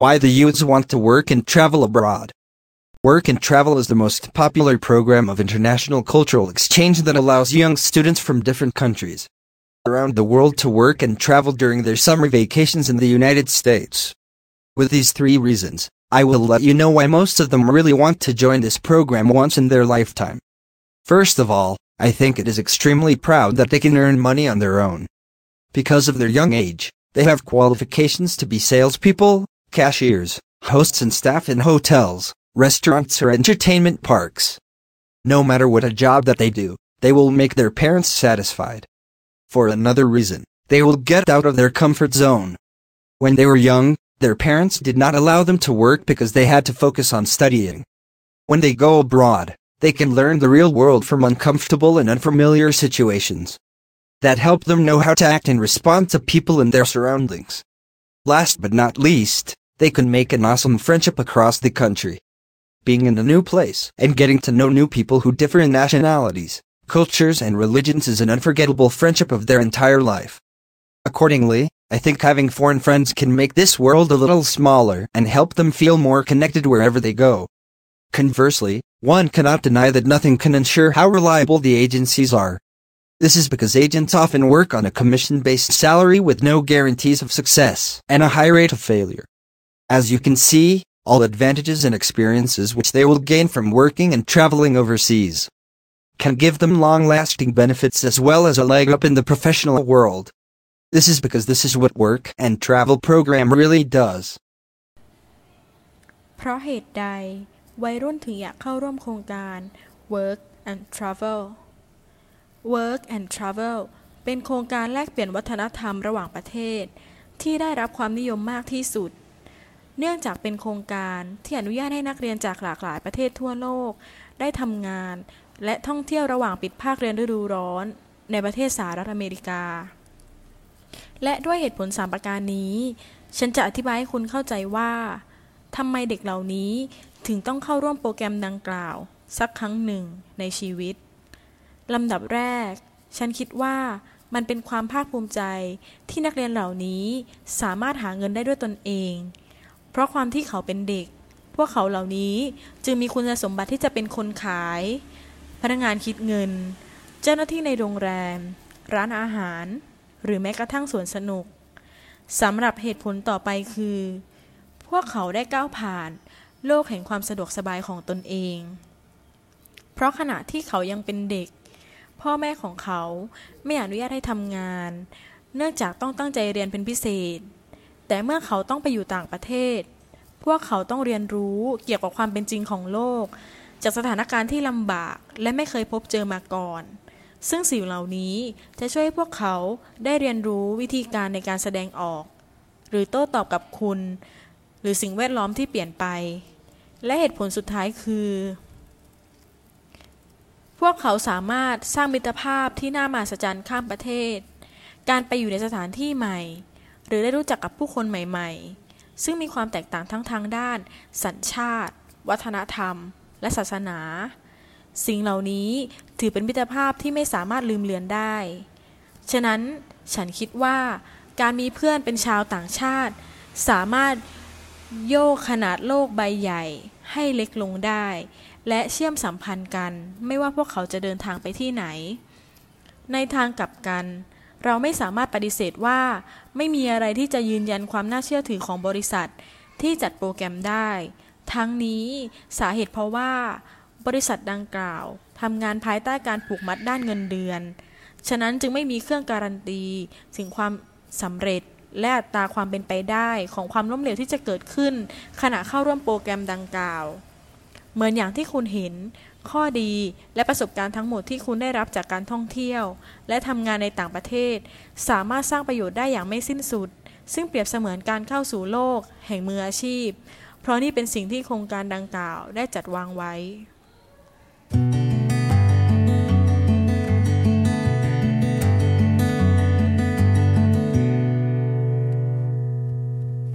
why the youths want to work and travel abroad. Work and Travel is the most popular program of international cultural exchange that allows young students from different countries around the world to work and travel during their summer vacations in the United States. With these three reasons, I will let you know why most of them really want to join this program once in their lifetime. First of all, I think it is extremely proud that they can earn money on their own. Because of their young age, they have qualifications to be salespeople, cashiers, hosts and staff in hotels, restaurants or entertainment parks. No matter what a job that they do, they will make their parents satisfied. For another reason, they will get out of their comfort zone. When they were young, their parents did not allow them to work because they had to focus on studying. When they go abroad, they can learn the real world from uncomfortable and unfamiliar situations. That help them know how to act and respond to people in their surroundings. Last but not least, they can make an awesome friendship across the country. Being in a new place and getting to know new people who differ in nationalities, cultures and religions is an unforgettable friendship of their entire life. Accordingly, I think having foreign friends can make this world a little smaller and help them feel more connected wherever they go. Conversely, one cannot deny that nothing can ensure how reliable the agencies are. This is because agents often work on a commission-based salary with no guarantees of success and a high rate of failure. As you can see, all advantages and experiences which they will gain from working and traveling overseas can give them long-lasting benefits as well as a leg up in the professional world. This is because this is what work and travel program really does. เพราะเหตุใด วัยรุ่นถึงอยากเข้าร่วมโครงการ Work and Travel Work and Travel เป็นโครงการแลกเปลี่ยนวัฒนธรรมระหว่างประเทศ ที่ได้รับความนิยมมากที่สุด เนื่องจากเป็นโครงการที่อนุญาตให้นักเรียนจากหลากหลายประเทศทั่วโลก ได้ทำงาน และท่องเที่ยวระหว่างปิดภาคเรียนฤดูร้อน ในประเทศสหรัฐอเมริกา และด้วยเหตุผลสามประการนี้ ฉันจะอธิบายให้คุณเข้าใจว่าทำไมเด็กเหล่านี้ถึงต้องเข้าร่วมโปรแกรมดังกล่าว สักครั้งหนึ่งในชีวิตลำดับแรก ฉันคิดว่ามันเป็นความภาคภูมิใจที่นักเรียนเหล่านี้สามารถหาเงินได้ด้วยตนเอง เพราะความที่เขาเป็นเด็ก พวกเขาเหล่านี้จึงมีคุณสมบัติที่จะเป็นคนขาย พนักงานคิดเงิน เจ้าหน้าที่ในโรงแรม ร้านอาหาร หรือแม้กระทั่งสวนสนุกสำหรับเหตุผลต่อไปคือ พวกเขาได้ก้าวผ่าน โลกแห่งความสะดวกสบายของตนเอง เพราะขณะที่เขายังเป็นเด็ก พ่อแม่ของเขาไม่อนุญาตให้ทำงาน เนื่องจากต้องตั้งใจเรียนเป็นพิเศษ แต่เมื่อเขาต้องไปอยู่ต่างประเทศ พวกเขาต้องเรียนรู้เกี่ยวกับความเป็นจริงของโลก จากสถานการณ์ที่ลำบากและไม่เคยพบเจอมาก่อน ซึ่งสิ่งเหล่านี้จะช่วยให้พวกเขาได้เรียนรู้วิธีการในการแสดงออก หรือโต้ตอบกับคุณ หรือสิ่งแวดล้อมที่เปลี่ยนไป และเหตุผลสุดท้ายคือ พวกเขาสามารถสร้างมิตรภาพที่น่ามหัศจรรย์ข้ามประเทศ การไปอยู่ในสถานที่ใหม่ หรือได้รู้จักกับผู้คนใหม่ๆ ซึ่งมีความแตกต่างทั้งทางด้าน สัญชาติ วัฒนธรรม และศาสนา สิ่งเหล่านี้ถือเป็นมิตรภาพที่ไม่สามารถลืมเลือนได้ ฉะนั้นฉันคิดว่าการมีเพื่อนเป็นชาวต่างชาติ สามารถโยกขนาดโลกใบใหญ่ให้เล็กลงได้ และเชื่อมสัมพันธ์กัน ไม่ว่าพวกเขาจะเดินทางไปที่ไหน ในทางกลับกัน เราไม่สามารถปฏิเสธว่า ไม่มีอะไรที่จะยืนยันความน่าเชื่อถือของบริษัท ที่จัดโปรแกรมได้ ทั้งนี้สาเหตุเพราะว่า บริษัทดังกล่าวทำงานภายใต้การผูกมัดด้านเงินเดือน ฉะนั้นจึงไม่มีเครื่องการันตีถึงความสำเร็จและอัตราความเป็นไปได้ของความล้มเหลวที่จะเกิดขึ้น ขณะเข้าร่วมโปรแกรมดังกล่าว เหมือนอย่างที่คุณเห็น ข้อดีและประสบการณ์ทั้งหมดที่คุณได้รับจากการท่องเที่ยว และทำงานในต่างประเทศ สามารถสร้างประโยชน์ได้อย่างไม่สิ้นสุด ซึ่งเปรียบเสมือนการเข้าสู่โลก แห่งมืออาชีพ เพราะนี่เป็นสิ่งที่โครงการดังกล่าวได้จัดวางไว้